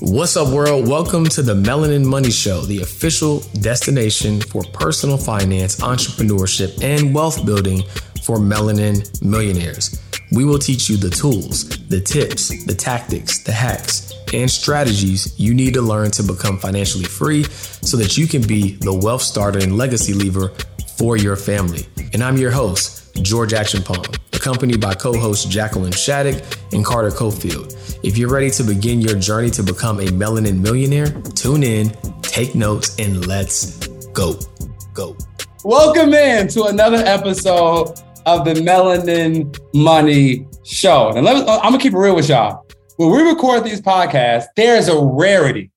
What's up, world? Welcome to the Melanin Money Show, the official destination for personal finance, entrepreneurship, and wealth building for melanin millionaires. We will teach you the tools, the tips, the tactics, the hacks, and strategies you need to learn to become financially free so that you can be the wealth starter and legacy lever for your family. And I'm your host, George Acheampong, accompanied by co hosts Jacqueline Shattuck and Carter Cofield. If you're ready to begin your journey to become a melanin millionaire, tune in, take notes, and let's go. Go. Welcome in to another episode of the Melanin Money Show. And let me, uh, I'm gonna keep it real with y'all. When we record these podcasts, there's a rarity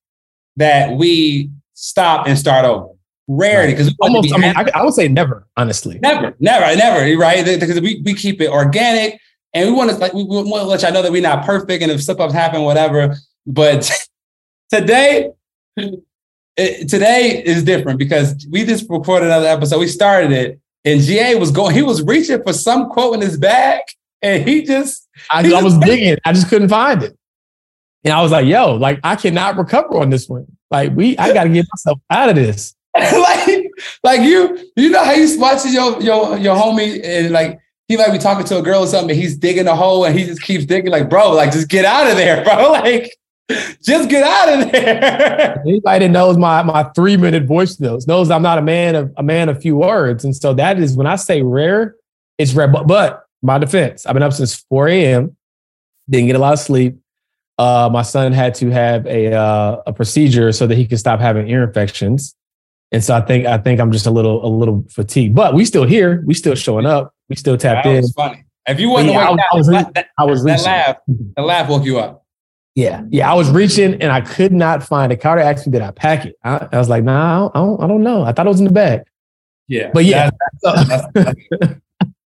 that we stop and start over. Rarity, because almost. I mean, I, I, would say never. Honestly, never, never, never. Right? Because we we keep it organic and we want to like we, we want to let y'all know that we're not perfect, and if slip ups happen, whatever. But today, it, today is different because we just recorded another episode. We started it, and GA was going. He was reaching for some quote in his bag, and he just. I, he I was digging. I just couldn't find it, and I was like, "Yo, like I cannot recover on this one. Like we, I got to get myself out of this." like, like you, you know how you watching your your your homie and like he might be talking to a girl or something, and he's digging a hole and he just keeps digging, like, bro, like, just get out of there, bro. Like, just get out of there. Anybody that knows my my three minute voice notes knows I'm not a man of a man of few words. And so that is when I say rare, it's rare. But, but my defense, I've been up since 4 a.m., didn't get a lot of sleep. Uh, my son had to have a uh, a procedure so that he could stop having ear infections. And so I think I think I'm just a little a little fatigued, but we still here. We still showing up. We still tapped that in. Was funny. If you wasn't yeah, I, I, was, that, that, I was that laugh. The laugh woke you up. Yeah, yeah. I was reaching and I could not find it. Carter asked me, "Did I pack it?" I, I was like, "Nah, I don't, I don't know. I thought it was in the bag." Yeah, but yeah. That's, that's,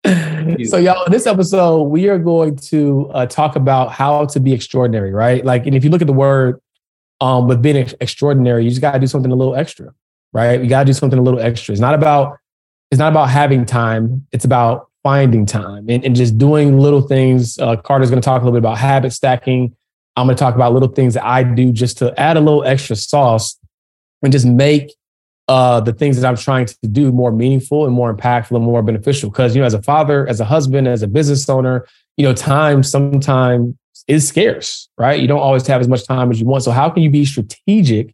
so y'all, in this episode, we are going to uh, talk about how to be extraordinary, right? Like, and if you look at the word um, with being extraordinary, you just got to do something a little extra, right? We got to do something a little extra. It's not about it's not about having time. It's about finding time and, and just doing little things. Uh, Carter's going to talk a little bit about habit stacking. I'm going to talk about little things that I do just to add a little extra sauce and just make uh, the things that I'm trying to do more meaningful and more impactful and more beneficial. Because you know, as a father, as a husband, as a business owner, you know, time sometimes is scarce, right? You don't always have as much time as you want. So how can you be strategic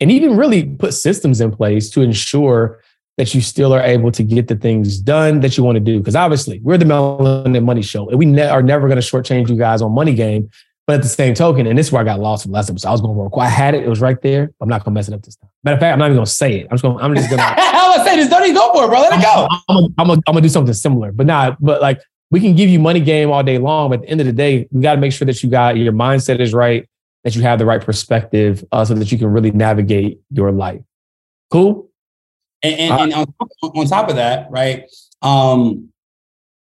and even really put systems in place to ensure that you still are able to get the things done that you want to do. Because obviously, we're the Melanin Money Show, and we ne- are never going to shortchange you guys on money game. But at the same token, and this is where I got lost from last episode. I was going to work. I had it; it was right there. I'm not going to mess it up this time. Matter of fact, I'm not even going to say it. I'm just going. I'm just going. to to say this. Don't even go for it, bro. Let it go. I'm, I'm, I'm going to do something similar, but not. But like we can give you money game all day long, but at the end of the day, we got to make sure that you got your mindset is right, that you have the right perspective, uh, so that you can really navigate your life. Cool. And, and, uh, and on, on, top of that, right? Um,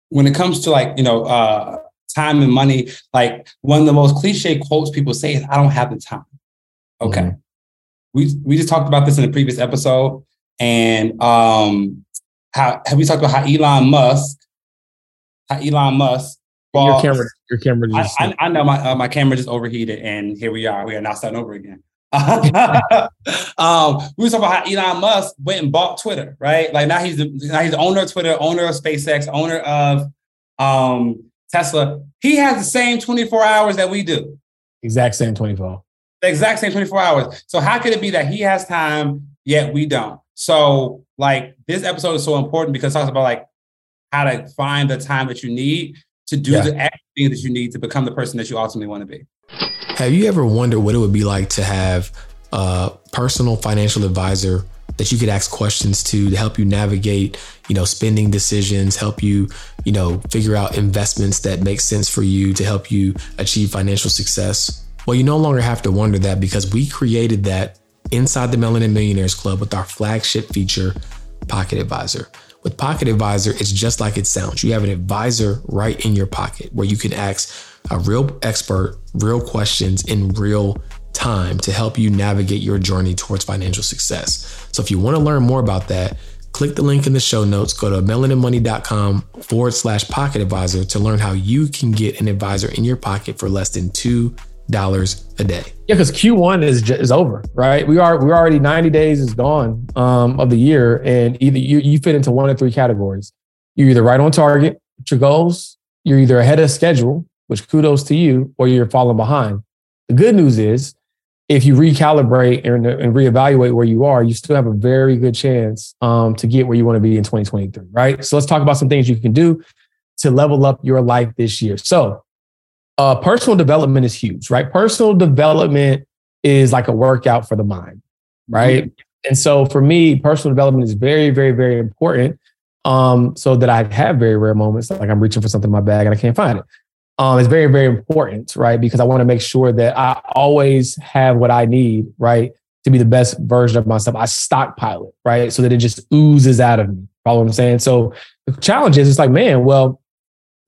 when it comes to like, you know, uh, time and money, like one of the most cliche quotes people say is, I don't have the time. Okay. Mm-hmm. We, we just talked about this in the previous episode. And um, how have we talked about how Elon Musk, how Elon Musk well, your camera, your camera. Just I, I, I, know my uh, my camera just overheated, and here we are. We are now starting over again. um, we were talking about how Elon Musk went and bought Twitter, right? Like now he's the, now he's the owner of Twitter, owner of SpaceX, owner of um, Tesla. He has the same 24 hours that we do. Exact same 24. The exact same 24 hours. So how could it be that he has time yet we don't? So like this episode is so important because it talks about like how to find the time that you need to do yeah. the things that you need to become the person that you ultimately want to be. Have you ever wondered what it would be like to have a personal financial advisor that you could ask questions to to help you navigate, you know, spending decisions, help you, you know, figure out investments that make sense for you to help you achieve financial success? Well, you no longer have to wonder that because we created that inside the Melanin Millionaires Club with our flagship feature, Pocket Advisor. With Pocket Advisor, it's just like it sounds. You have an advisor right in your pocket where you can ask a real expert, real questions in real time to help you navigate your journey towards financial success. So if you want to learn more about that, Click the link in the show notes, go to melaninmoney.com forward slash pocket advisor to learn how you can get an advisor in your pocket for less than $2 a day. Yeah, because Q1 is is over, right? We are we're already 90 days is gone um, of the year, and either you, you fit into one of three categories. You're either right on target with your goals, you're either ahead of schedule, which kudos to you, or you're falling behind. The good news is if you recalibrate and, and reevaluate where you are, you still have a very good chance um, to get where you want to be in 2023, right? So let's talk about some things you can do to level up your life this year. So, uh, personal development is huge, right? Personal development is like a workout for the mind, right? Mm-hmm. And so for me, personal development is very, very, very important. Um, so that I have very rare moments like I'm reaching for something in my bag and I can't find it um, it's very, very important, right? Because I want to make sure that I always have what I need, right? To be the best version of myself. I stockpile it, right? So that it just oozes out of me. Follow what I'm saying? So the challenge is it's like, man, well,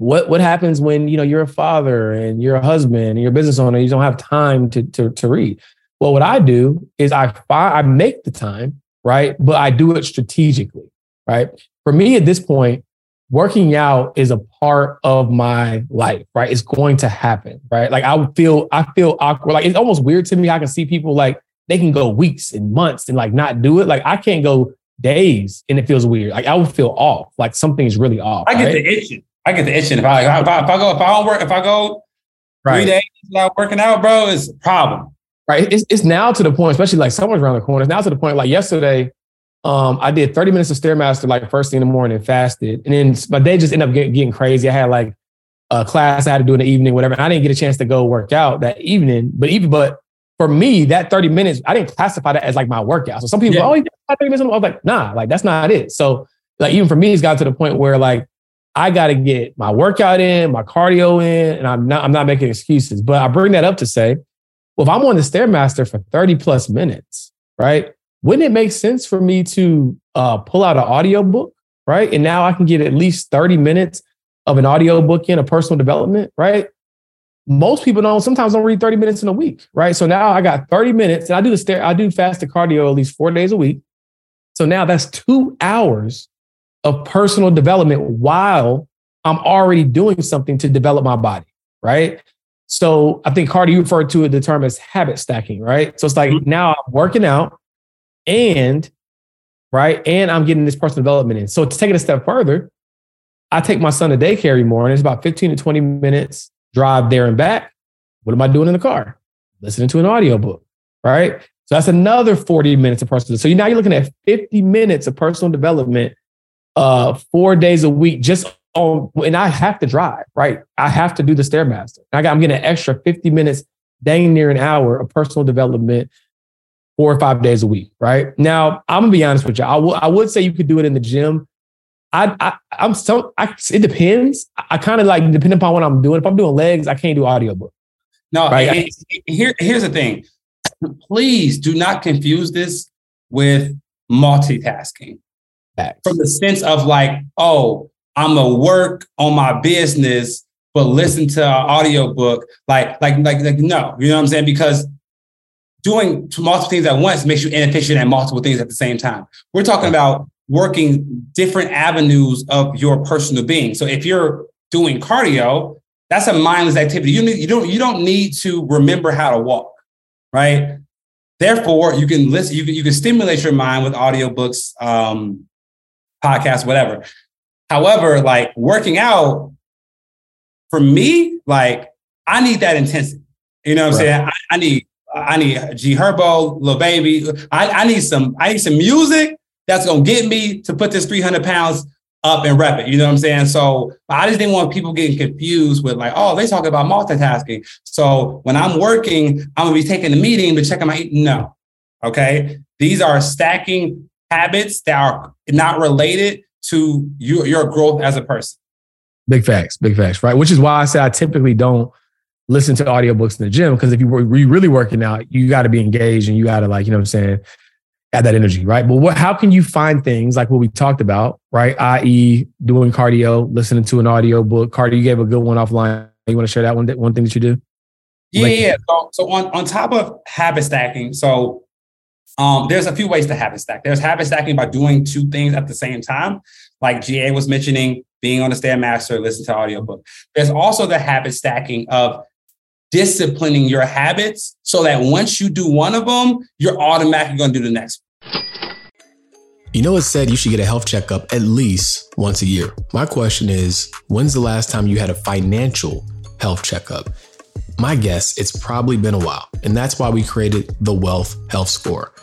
what what happens when you know you're a father and you're a husband and you're a business owner, you don't have time to to, to read. Well, what I do is I find, I make the time, right? But I do it strategically, right? For me at this point, working out is a part of my life, right? It's going to happen, right? Like I feel, I feel awkward. Like it's almost weird to me. I can see people like they can go weeks and months and like not do it. Like I can't go days and it feels weird. Like I would feel off. Like something is really off. I get right? the itching. I get the itching. If I, if I, if I go, if I don't work, if I go right. three days without working out, bro, it's a problem. Right. It's, it's now to the point, especially like summer's around the corner. It's now to the point like yesterday, um, I did 30 minutes of Stairmaster like first thing in the morning, and fasted. And then my day just ended up getting, getting crazy. I had like a class I had to do in the evening, whatever. And I didn't get a chance to go work out that evening. But even, but for me, that 30 minutes, I didn't classify that as like my workout. So some people, yeah. oh, you got 30 minutes. I was like, nah, like that's not it. So like even for me, it's got to the point where like I got to get my workout in, my cardio in, and I'm not, I'm not making excuses. But I bring that up to say, well, if I'm on the Stairmaster for 30 plus minutes, right? wouldn't it make sense for me to uh, pull out an audio book, right? And now I can get at least 30 minutes of an audio book in a personal development, right? Most people don't sometimes don't read 30 minutes in a week, right? So now I got 30 minutes and I do the stair, I do fasted cardio at least four days a week. So now that's two hours of personal development while I'm already doing something to develop my body, right? So I think Carter, you referred to it the term as habit stacking, right? So it's like mm-hmm. now I'm working out, and right, and I'm getting this personal development in. So to take it a step further, I take my son to daycare every morning. It's about 15 to 20 minutes drive there and back. What am I doing in the car? Listening to an audiobook, right? So that's another 40 minutes of personal. So now you're looking at 50 minutes of personal development uh four days a week just on and I have to drive, right? I have to do the Stairmaster. I got I'm getting an extra 50 minutes, dang near an hour of personal development four or five days a week, right? Now, I'm gonna be honest with you. I, w- I would say you could do it in the gym. I, I I'm so I, it depends. I kind of like depending upon what I'm doing. If I'm doing legs, I can't do audiobook. No, right? here here's the thing. Please do not confuse this with multitasking. Facts. From the sense of like, oh, I'm gonna work on my business, but listen to an audiobook. Like, like, like, like, no, you know what I'm saying? Because doing multiple things at once makes you inefficient at multiple things at the same time. We're talking about working different avenues of your personal being. So if you're doing cardio, that's a mindless activity. You, need, you don't you don't need to remember how to walk, right? Therefore, you can listen. You can you can stimulate your mind with audiobooks, um, podcasts, whatever. However, like working out, for me, like I need that intensity. You know what I'm saying? I, I need I need G Herbo, Lil Baby. I, I need some, I need some music that's gonna get me to put this 300 pounds up and rep it. You know what I'm saying? So I just didn't want people getting confused with like, oh, they talk about multitasking. So when I'm working, I'm gonna be taking the meeting but checking my no. Okay. These are stacking habits that are not related to your, your growth as a person. Big facts, big facts, right? Which is why I say I typically don't listen to audiobooks in the gym because if you were really working out, you got to be engaged and you got to like, you know what I'm saying, add that energy, right? But what, how can you find things like what we talked about, right? I.e., doing cardio, listening to an audiobook. Cardio, you gave a good one offline. You want to share that one, one thing that you do? Yeah, yeah. So, so on, on top of habit stacking, so Um, there's a few ways to habit stack. There's habit stacking by doing two things at the same time, like GA was mentioning, being on the Stairmaster, listen to audiobook. There's also the habit stacking of disciplining your habits so that once you do one of them, you're automatically going to do the next. You know, it said you should get a health checkup at least once a year. My question is, when's the last time you had a financial health checkup? My guess, it's probably been a while, and that's why we created the Wealth Health Score.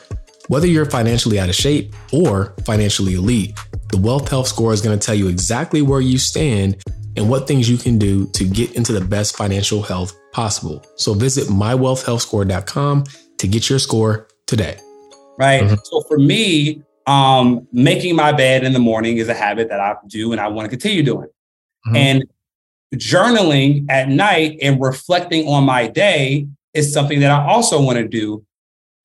Whether you're financially out of shape or financially elite, the Wealth Health Score is going to tell you exactly where you stand and what things you can do to get into the best financial health possible. So visit mywealthhealthscore.com to get your score today. Right. Mm-hmm. So for me, um, making my bed in the morning is a habit that I do and I want to continue doing. Mm-hmm. And journaling at night and reflecting on my day is something that I also want to do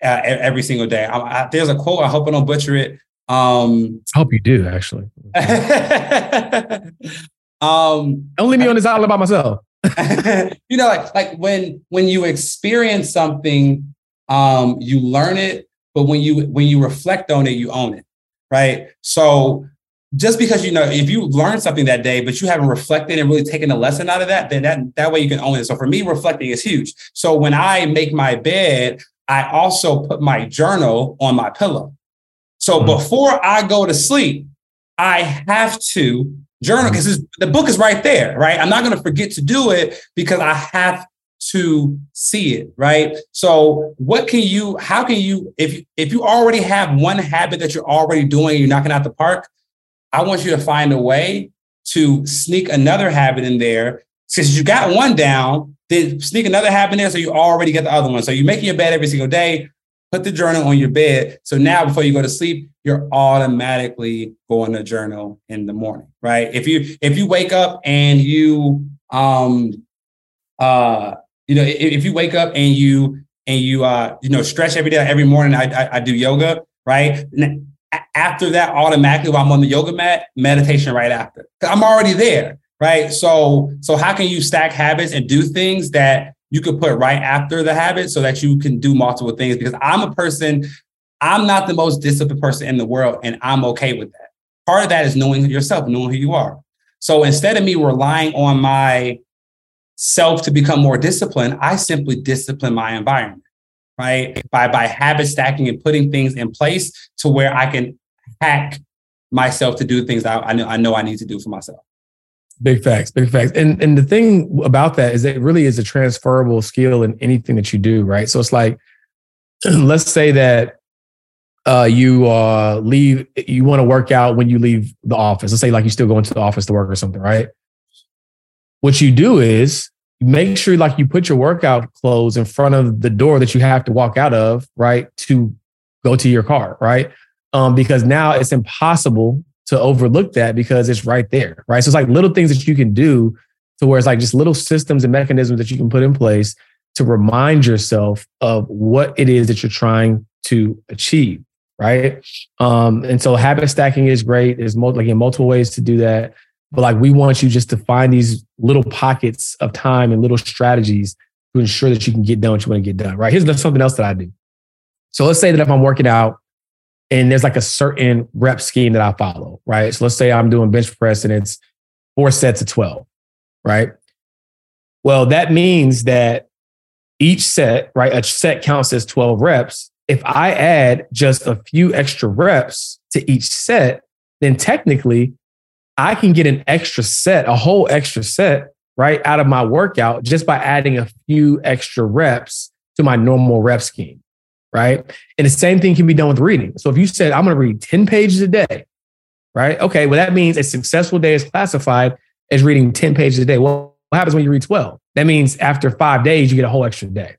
uh, every single day. I, I, there's a quote, I hope I don't butcher it. Um, I hope you do, actually. um, don't leave me on this island by myself. you know, like like when when you experience something, um, you learn it, but when you when you reflect on it, you own it, right? So just because you know if you learn something that day, but you haven't reflected and really taken a lesson out of that, then that that way you can own it. So for me, reflecting is huge. So when I make my bed, I also put my journal on my pillow. So mm-hmm. before I go to sleep, I have to journal because the book is right there, right? I'm not going to forget to do it because I have to see it, right? So what can you, how can you, if, if you already have one habit that you're already doing, you're knocking out the park, I want you to find a way to sneak another habit in there. Since you got one down, then sneak another habit in there so you already get the other one. So you're making your bed every single day, put the journal on your bed. So now before you go to sleep, you're automatically going to journal in the morning, right? If you if you wake up and you um uh you know if, if you wake up and you and you uh you know stretch every day every morning I I, I do yoga right after that automatically while I'm on the yoga mat meditation right after I'm already there right so so how can you stack habits and do things that you could put right after the habit so that you can do multiple things. Because I'm a person, I'm not the most disciplined person in the world, and I'm okay with that. Part of that is knowing yourself, knowing who you are. So instead of me relying on my self to become more disciplined, I simply discipline my environment, right? By by habit stacking and putting things in place to where I can hack myself to do things I, I know I know I need to do for myself. Big facts, big facts. And and the thing about that is that it really is a transferable skill in anything that you do, right? So it's like, let's say that uh, you uh, leave, you want to work out when you leave the office. Let's say like you still go into the office to work or something, right? What you do is make sure like you put your workout clothes in front of the door that you have to walk out of, right? To go to your car, right? Um, because now it's impossible to overlook that because it's right there, right? So it's like little things that you can do to where it's like just little systems and mechanisms that you can put in place to remind yourself of what it is that you're trying to achieve, right? Um, and so habit stacking is great. There's multiple, again, multiple ways to do that. But like we want you just to find these little pockets of time and little strategies to ensure that you can get done what you want to get done, right? Here's something else that I do. So let's say that if I'm working out and there's like a certain rep scheme that I follow, right? So let's say I'm doing bench press and it's four sets of 12, right? Well, that means that each set, right? A set counts as 12 reps. If I add just a few extra reps to each set, then technically I can get an extra set, a whole extra set, right, out of my workout just by adding a few extra reps to my normal rep scheme right? And the same thing can be done with reading. So if you said, I'm going to read 10 pages a day, right? Okay, well, that means a successful day is classified as reading 10 pages a day. Well, what happens when you read 12? That means after five days, you get a whole extra day.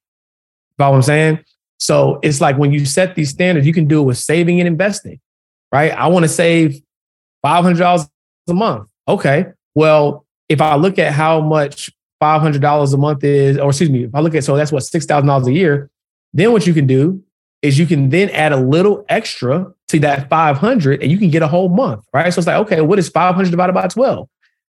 Follow what I'm saying? So it's like when you set these standards, you can do it with saving and investing, right? I want to save $500 a month. Okay, well, if I look at how much $500 a month is, or excuse me, if I look at, so that's what, $6,000 a year, then what you can do is you can then add a little extra to that 500 and you can get a whole month, right? So it's like, okay, what is 500 divided by 12?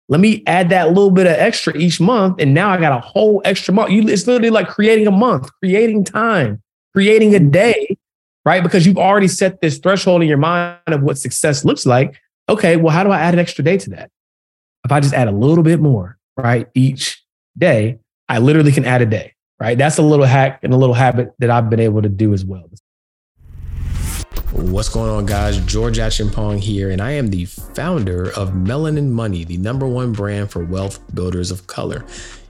Let me add that little bit of extra each month. And now I got a whole extra month. You, it's literally like creating a month, creating time, creating a day right? Because you've already set this threshold in your mind of what success looks like. Okay, well, how do I add an extra day to that? If I just add a little bit more, right, each day, I literally can add a day, right? That's a little hack and a little habit that I've been able to do as well. What's going on, guys? George Acheampong here, and I am the founder of Melanin Money, the number one brand for wealth builders of color.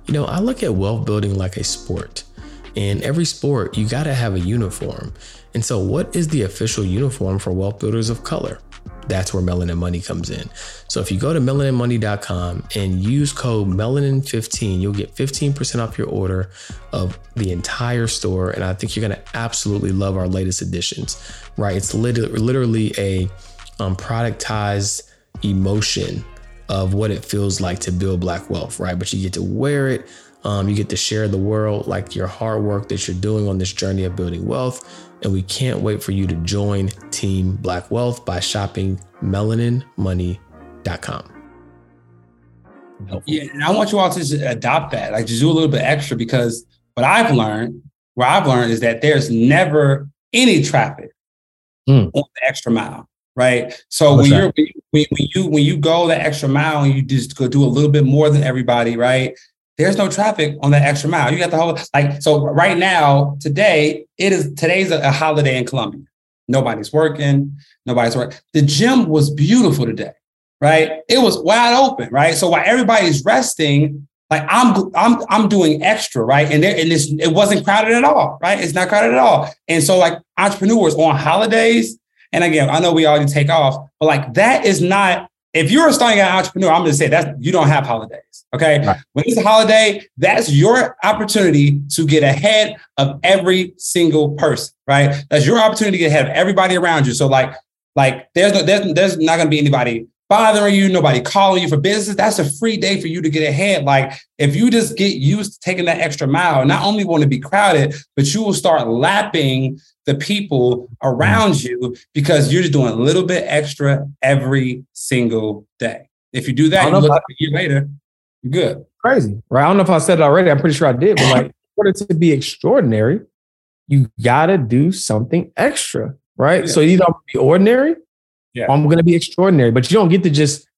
You know, I look at wealth building like a sport. In every sport, you got to have a uniform. And so, what is the official uniform for wealth builders of color? That's where Melanin Money comes in. So if you go to melaninmoney.com and use code melanin15, you'll get 15% off your order of the entire store. And I think you're going to absolutely love our latest additions, right? It's literally, a um, productized emotion of what it feels like to build black wealth, right? But you get to wear it. Um, you get to share the world, like your hard work that you're doing on this journey of building wealth and we can't wait for you to join Team Black Wealth by shopping melaninmoney.com. Yeah, and I want you all to adopt that, like just do a little bit extra because what I've learned, what I've learned is that there's never any traffic mm. on the extra mile, right? So when, you're, when, when you when you go the extra mile and you just go do a little bit more than everybody, right? There's no traffic on that extra mile. You got the whole like so right now today it is today's a, a holiday in Columbia. Nobody's working. Nobody's working. The gym was beautiful today, right? It was wide open, right? So while everybody's resting, like I'm I'm I'm doing extra, right? And there and this it wasn't crowded at all, right? It's not crowded at all. And so like entrepreneurs on holidays, and again, I know we already take off, but like that is not if you're a starting out entrepreneur, I'm going to say that you don't have holidays. Okay. Right. When it's a holiday, that's your opportunity to get ahead of every single person, right? That's your opportunity to get ahead of everybody around you. So like, like there's no, there's, there's not going to be anybody bothering you, nobody calling you for business. That's a free day for you to get ahead. Like if you just get used to taking that extra mile, not only want to be crowded, but you will start lapping the people around you because you're just doing a little bit extra every single day. If you do that, you look I, a year later, you're good. Crazy, right? I don't know if I said it already. I'm pretty sure I did, but like, in order to be extraordinary, you gotta do something extra, right? Yeah. So either I'm gonna be ordinary, yeah. I'm gonna be extraordinary, but you don't get to just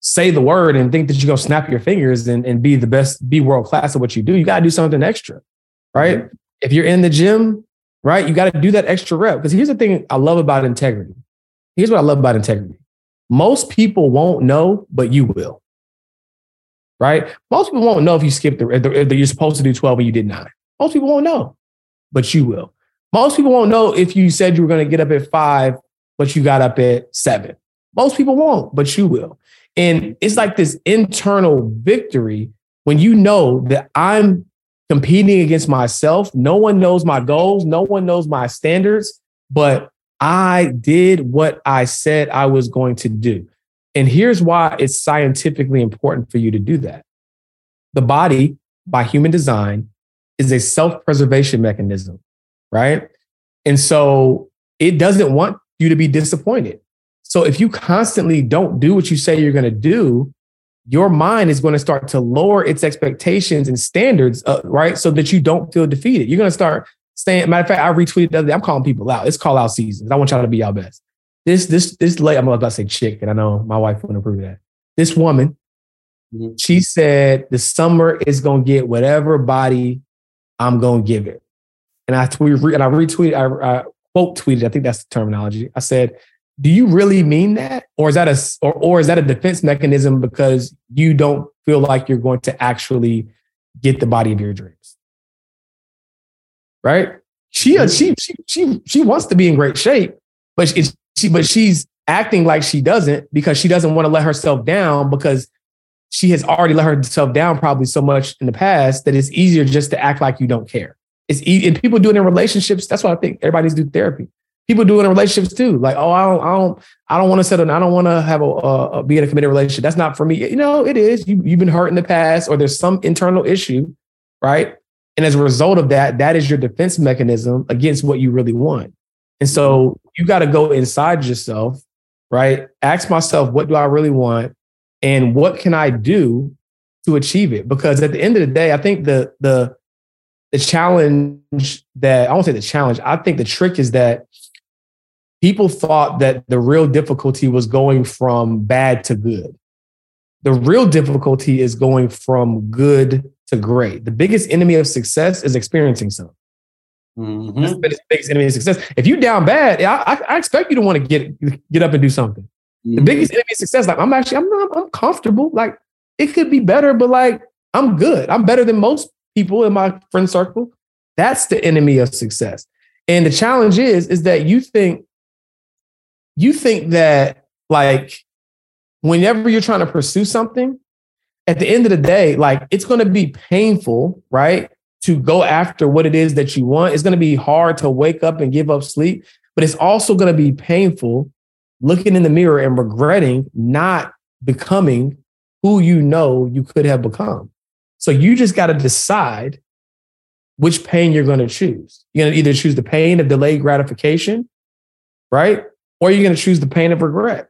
say the word and think that you're gonna snap your fingers and, and be the best, be world class at what you do. You gotta do something extra, right? Mm-hmm. If you're in the gym, right? You got to do that extra rep. Because here's the thing I love about integrity. Here's what I love about integrity. Most people won't know, but you will. Right? Most people won't know if you skipped the, if you're supposed to do 12 and you did nine. Most people won't know, but you will. Most people won't know if you said you were going to get up at five, but you got up at seven. Most people won't, but you will. And it's like this internal victory when you know that I'm competing against myself. No one knows my goals, no one knows my standards, but I did what I said I was going to do. And here's why it's scientifically important for you to do that. The body, by human design, is a self preservation mechanism, right? And so it doesn't want you to be disappointed. So if you constantly don't do what you say you're going to do, your mind is going to start to lower its expectations and standards, uh, right? So that you don't feel defeated. You're going to start saying, matter of fact, I retweeted the other day, I'm calling people out. It's call out season. I want y'all to be y'all best. This, this, this late, I'm about to say chick, and I know my wife wouldn't approve of that. This woman, mm-hmm. she said the summer is going to get whatever body I'm going to give it. And I tweet, and I retweeted, I, I quote tweeted, I think that's the terminology. I said, do you really mean that? Or is that a or, or is that a defense mechanism because you don't feel like you're going to actually get the body of your dreams? Right? She uh, she she she, she wants to be in great shape but she, she but she's acting like she doesn't because she doesn't want to let herself down because she has already let herself down probably so much in the past that it's easier just to act like you don't care it's easy and people do it in relationships that's why i think everybody needs to do therapy people do it in relationships too. Like, oh, I don't, I don't, I don't want to settle. I don't want to have a, a, be in a committed relationship. That's not for me. You know, it is. You, you've been hurt in the past, or there's some internal issue, right? And as a result of that, that is your defense mechanism against what you really want. And so you got to go inside yourself, right? Ask myself, what do I really want, and what can I do to achieve it? Because at the end of the day, I think the the the challenge that I won't say the challenge. I think the trick is that people thought that the real difficulty was going from bad to good. The real difficulty is going from good to great. The biggest enemy of success is experiencing something. Mm-hmm. That's the biggest enemy of success. If you down bad, I, I, expect you to want to get get up and do something. Mm-hmm. The biggest enemy of success, like I'm actually, I'm not, I'm comfortable. Like it could be better, but like I'm good. I'm better than most people in my friend circle. That's the enemy of success. And the challenge is, is that you think, you think that like whenever you're trying to pursue something, at the end of the day, like it's going to be painful, right? To go after what it is that you want. It's going to be hard to wake up and give up sleep, but it's also going to be painful looking in the mirror and regretting not becoming who you know you could have become. So you just got to decide which pain you're going to choose. You're going to either choose the pain of delayed gratification, right? Or you're going to choose the pain of regret.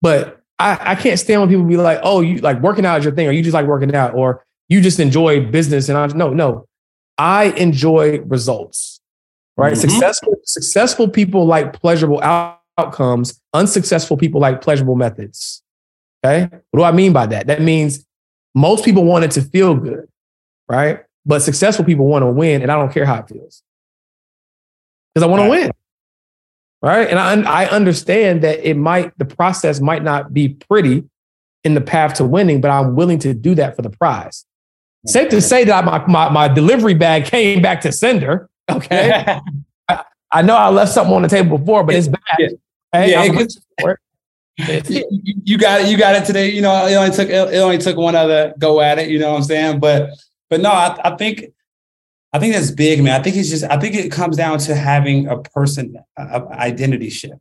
But I, I can't stand when people be like, oh, you like working out is your thing, or you just like working out, or you just enjoy business. And I no, no, I enjoy results, right? Mm-hmm. Successful, successful people like pleasurable out- outcomes. Unsuccessful people like pleasurable methods. Okay. What do I mean by that? That means most people want it to feel good, right? But successful people want to win, and I don't care how it feels because I want right. to win. Right. And I, I understand that it might, the process might not be pretty in the path to winning, but I'm willing to do that for the prize. Safe to say that my, my, my delivery bag came back to sender. Okay. I, I, know I left something on the table before, but it's back. Yeah, hey, yeah it you, you got it. You got it today. You know, it only took it only took one other go at it. You know what I'm saying? But but no, I, I think I think that's big, man. I think it's just I think it comes down to having a person a, identity shift.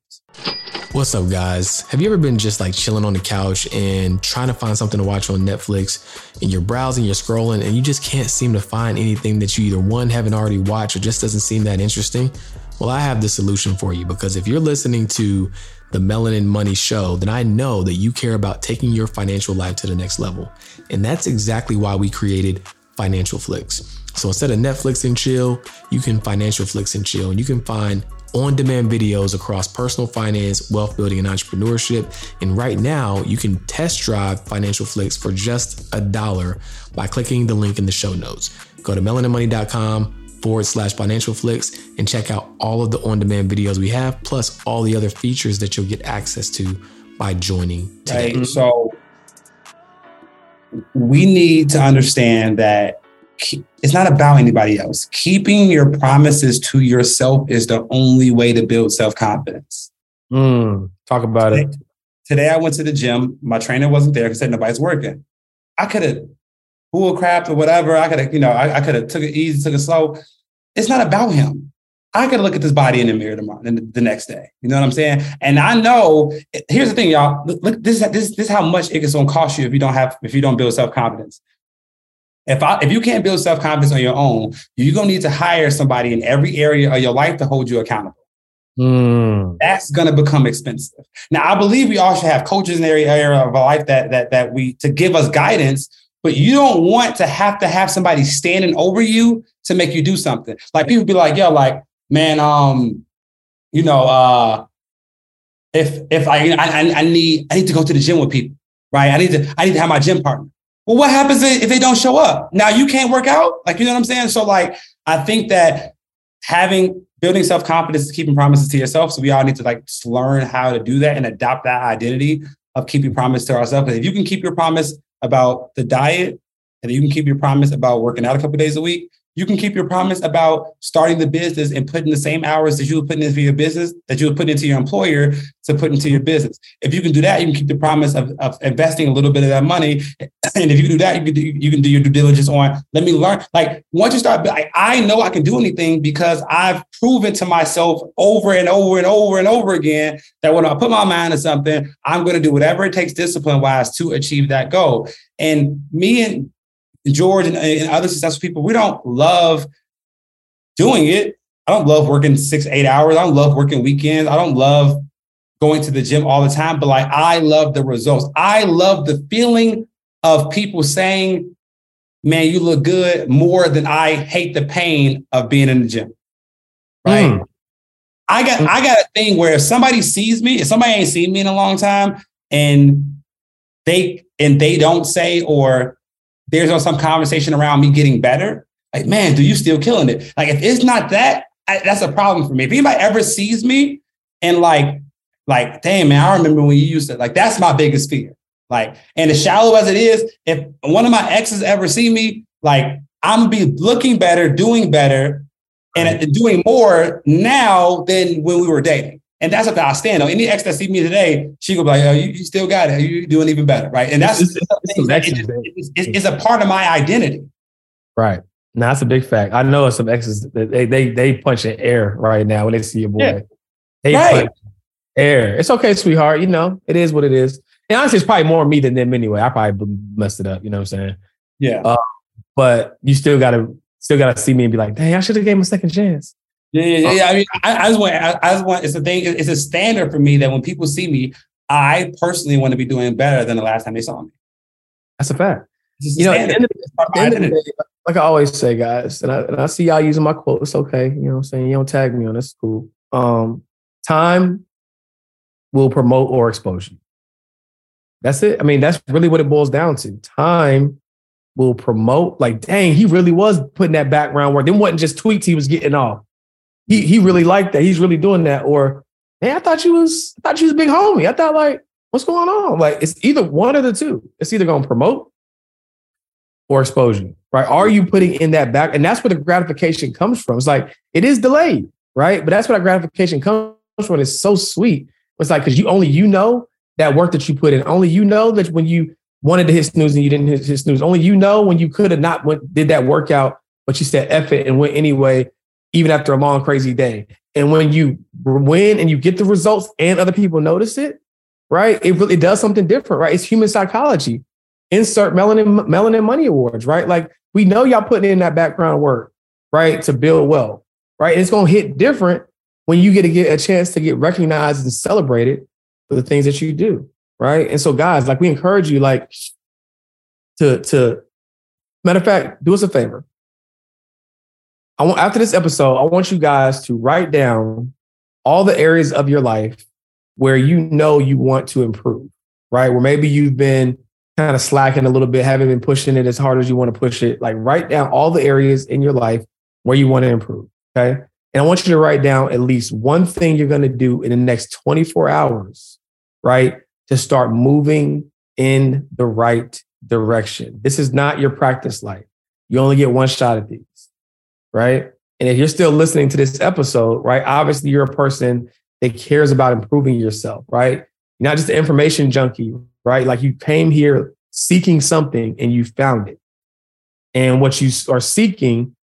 What's up, guys? Have you ever been just like chilling on the couch and trying to find something to watch on Netflix and you're browsing, you're scrolling, and you just can't seem to find anything that you either one haven't already watched or just doesn't seem that interesting? Well, I have the solution for you because if you're listening to the Melanin Money Show, then I know that you care about taking your financial life to the next level. And that's exactly why we created Financial Flix. So instead of Netflix and chill, you can Financial Flix and chill, and you can find on demand videos across personal finance, wealth building, and entrepreneurship. And right now, you can test drive Financial Flix for just a dollar by clicking the link in the show notes. Go to melaninmoney.com forward slash financial flix and check out all of the on demand videos we have, plus all the other features that you'll get access to by joining today. Right. So we need to understand that it's not about anybody else. Keeping your promises to yourself is the only way to build self confidence. Mm, talk about today, it. Today I went to the gym. My trainer wasn't there because said nobody's working. I could have bull crap or whatever. I could have, you know, I, I could have took it easy, took it slow. It's not about him. I could look at this body in the mirror tomorrow the, the next day. You know what I'm saying? And I know. Here's the thing, y'all. Look, this this this is how much it's gonna cost you if you don't have if you don't build self confidence. If I if you can't build self confidence on your own, you're gonna need to hire somebody in every area of your life to hold you accountable. Mm. That's gonna become expensive. Now, I believe we all should have coaches in every area of our life that that that we to give us guidance. But you don't want to have to have somebody standing over you to make you do something. Like people be like, yo, like man, um, you know, uh, if if I, I I need I need to go to the gym with people, right? I need to I need to have my gym partner. Well, what happens if they don't show up? Now you can't work out, like you know what I'm saying. So like I think that having building self confidence is keeping promises to yourself. So we all need to like learn how to do that and adopt that identity of keeping promise to ourselves. Because if you can keep your promise about the diet, and you can keep your promise about working out a couple days a week, you can keep your promise about starting the business and putting the same hours that you were putting into your business that you were putting into your employer to put into your business. If you can do that, you can keep the promise of, of investing a little bit of that money. And if you do that, you can do, you can do your due diligence on let me learn. Like once you start, I, I know I can do anything because I've proven to myself over and over and over and over again that when I put my mind to something, I'm going to do whatever it takes discipline wise to achieve that goal. And me and George and, and other successful people, we don't love doing it. I don't love working six, eight hours. I don't love working weekends. I don't love going to the gym all the time, but like I love the results. I love the feeling of people saying, man, you look good more than I hate the pain of being in the gym. Right. Mm. I got I got a thing where if somebody sees me, if somebody ain't seen me in a long time, and they and they don't say or there's some conversation around me getting better, like man, do you still killing it? Like if it's not that, I, that's a problem for me. If anybody ever sees me and like like, damn man, I remember when you used to like that's my biggest fear. Like, and as shallow as it is, if one of my exes ever see me, like I'm be looking better, doing better, and doing more now than when we were dating. And that's what I stand on. Any ex that see me today, she go be like, "Oh, you, you still got it. You're doing even better, right?" And that's it's, it's, it's, it's, a part of my identity. Right. Now that's a big fact. I know some exes they they they punch in air right now when they see your boy. Yeah. They right. punch air. It's okay, sweetheart. You know it is what it is. And honestly, it's probably more me than them anyway. I probably messed it up. You know what I'm saying? Yeah. Uh, but you still gotta still gotta see me and be like, "Dang, I should have gave him a second chance." Yeah, yeah, yeah. I mean, I, I just want, I, I just want. It's a thing. It's a standard for me that when people see me, I personally want to be doing better than the last time they saw me. That's a fact. You know, the, the day, like I always say, guys, and I, and I see y'all using my quote. It's okay. You know what I'm saying? You don't tag me on this. Cool. Um, time will promote or expose you. That's it. I mean, that's really what it boils down to. Time will promote. Like, dang, he really was putting that background work. Then wasn't just tweets he was getting off he he really liked that. He's really doing that. Or, hey, I thought you was I thought you was big homie. I thought like, what's going on? Like it's either one of the two. It's either going to promote or expose you, right? Are you putting in that back? And that's where the gratification comes from. It's like it is delayed, right? But that's where that gratification comes from. It's so sweet. It's like because you only you know that work that you put in. Only you know that when you wanted to hit snooze and you didn't hit, hit snooze. Only you know when you could have not went did that workout, but you said F it and went anyway even after a long, crazy day. And when you win and you get the results and other people notice it, right? It really does something different, right? It's human psychology. Insert melanin, melanin money awards, right? Like we know y'all putting in that background work, right? To build wealth, right? And it's gonna hit different when you get to get a chance to get recognized and celebrated for the things that you do, right? And so, guys, like we encourage you, like to to matter of fact, do us a favor. I want after this episode, I want you guys to write down all the areas of your life where you know you want to improve, right? Where maybe you've been kind of slacking a little bit, haven't been pushing it as hard as you want to push it. Like write down all the areas in your life where you want to improve. Okay. And I want you to write down at least one thing you're going to do in the next 24 hours, right? To start moving in the right direction. This is not your practice life. You only get one shot at these right? And if you're still listening to this episode, right, obviously you're a person that cares about improving yourself, right? You're not just an information junkie, right? Like you came here seeking something and you found it. And what you are seeking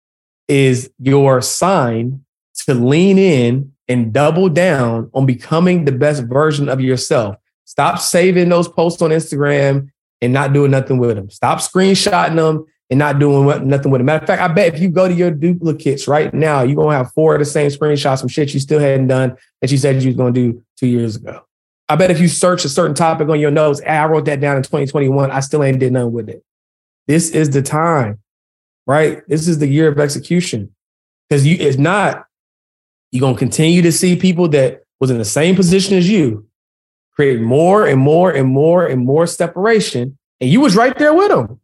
is your sign to lean in and double down on becoming the best version of yourself. Stop saving those posts on Instagram and not doing nothing with them. Stop screenshotting them and not doing what, nothing with it. Matter of fact, I bet if you go to your duplicates right now, you're gonna have four of the same screenshots from shit you still hadn't done that you said you was gonna do two years ago. I bet if you search a certain topic on your notes, hey, I wrote that down in 2021, I still ain't did nothing with it. This is the time, right? This is the year of execution. Because you if not, you're gonna continue to see people that was in the same position as you create more and more and more and more separation. And you was right there with them.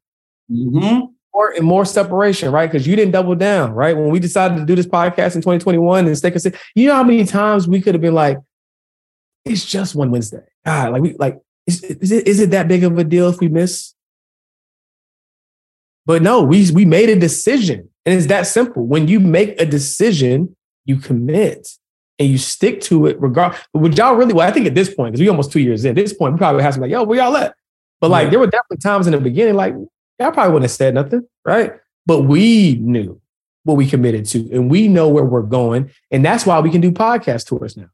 Mm-hmm. More and more separation, right? Because you didn't double down, right? When we decided to do this podcast in 2021 and stay consistent, you know how many times we could have been like, it's just one Wednesday. God, like we like, is, is it is it that big of a deal if we miss? But no, we we made a decision. And it's that simple. When you make a decision, you commit and you stick to it regard would y'all really well i think at this point because we almost two years in at this point we probably have some like yo where y'all at but like there were definitely times in the beginning like I probably wouldn't have said nothing, right? But we knew what we committed to, and we know where we're going, and that's why we can do podcast tours now.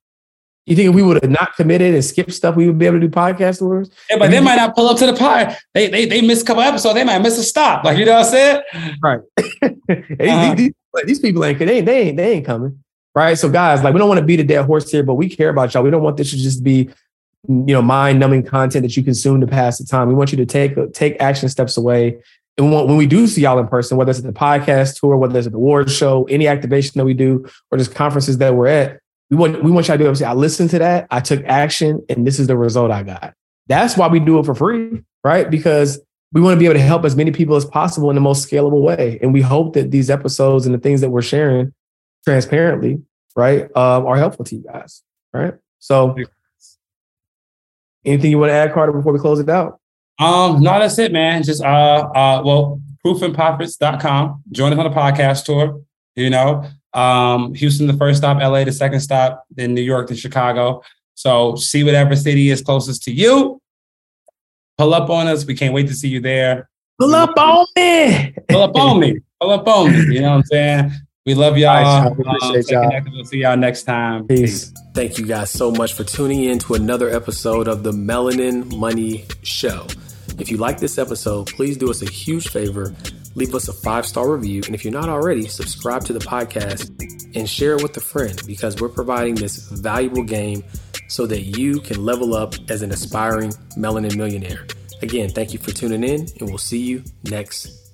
You think if we would have not committed and skipped stuff, we would be able to do podcast tours? Yeah, but they might not pull up to the pod. They they they miss a couple episodes. They might miss a stop. Like you know what I'm saying? Right. uh-huh. these, these, people ain't they ain't they ain't they ain't coming. Right. So guys, like we don't want to beat a dead horse here, but we care about y'all. We don't want this to just be you know mind numbing content that you consume to pass the time. We want you to take take action steps away. And when we do see y'all in person, whether it's at the podcast tour, whether it's at the award show, any activation that we do, or just conferences that we're at, we want we want y'all to be able to say, I listened to that, I took action, and this is the result I got. That's why we do it for free, right? Because we want to be able to help as many people as possible in the most scalable way. And we hope that these episodes and the things that we're sharing transparently, right, um, are helpful to you guys, right? So, anything you want to add, Carter, before we close it out? Um, no, that's it, man. Just uh, uh, well, proofandprofits.com. Join us on the podcast tour. You know, um, Houston, the first stop, LA, the second stop, then New York, then Chicago. So see whatever city is closest to you. Pull up on us. We can't wait to see you there. Pull up on me. Pull up on me. Pull up on me. You know what I'm saying? We love y'all. Nice, appreciate um, y'all. We'll see y'all next time. Peace. Peace. Thank you guys so much for tuning in to another episode of the Melanin Money Show. If you like this episode, please do us a huge favor. Leave us a five star review. And if you're not already, subscribe to the podcast and share it with a friend because we're providing this valuable game so that you can level up as an aspiring melanin millionaire. Again, thank you for tuning in, and we'll see you next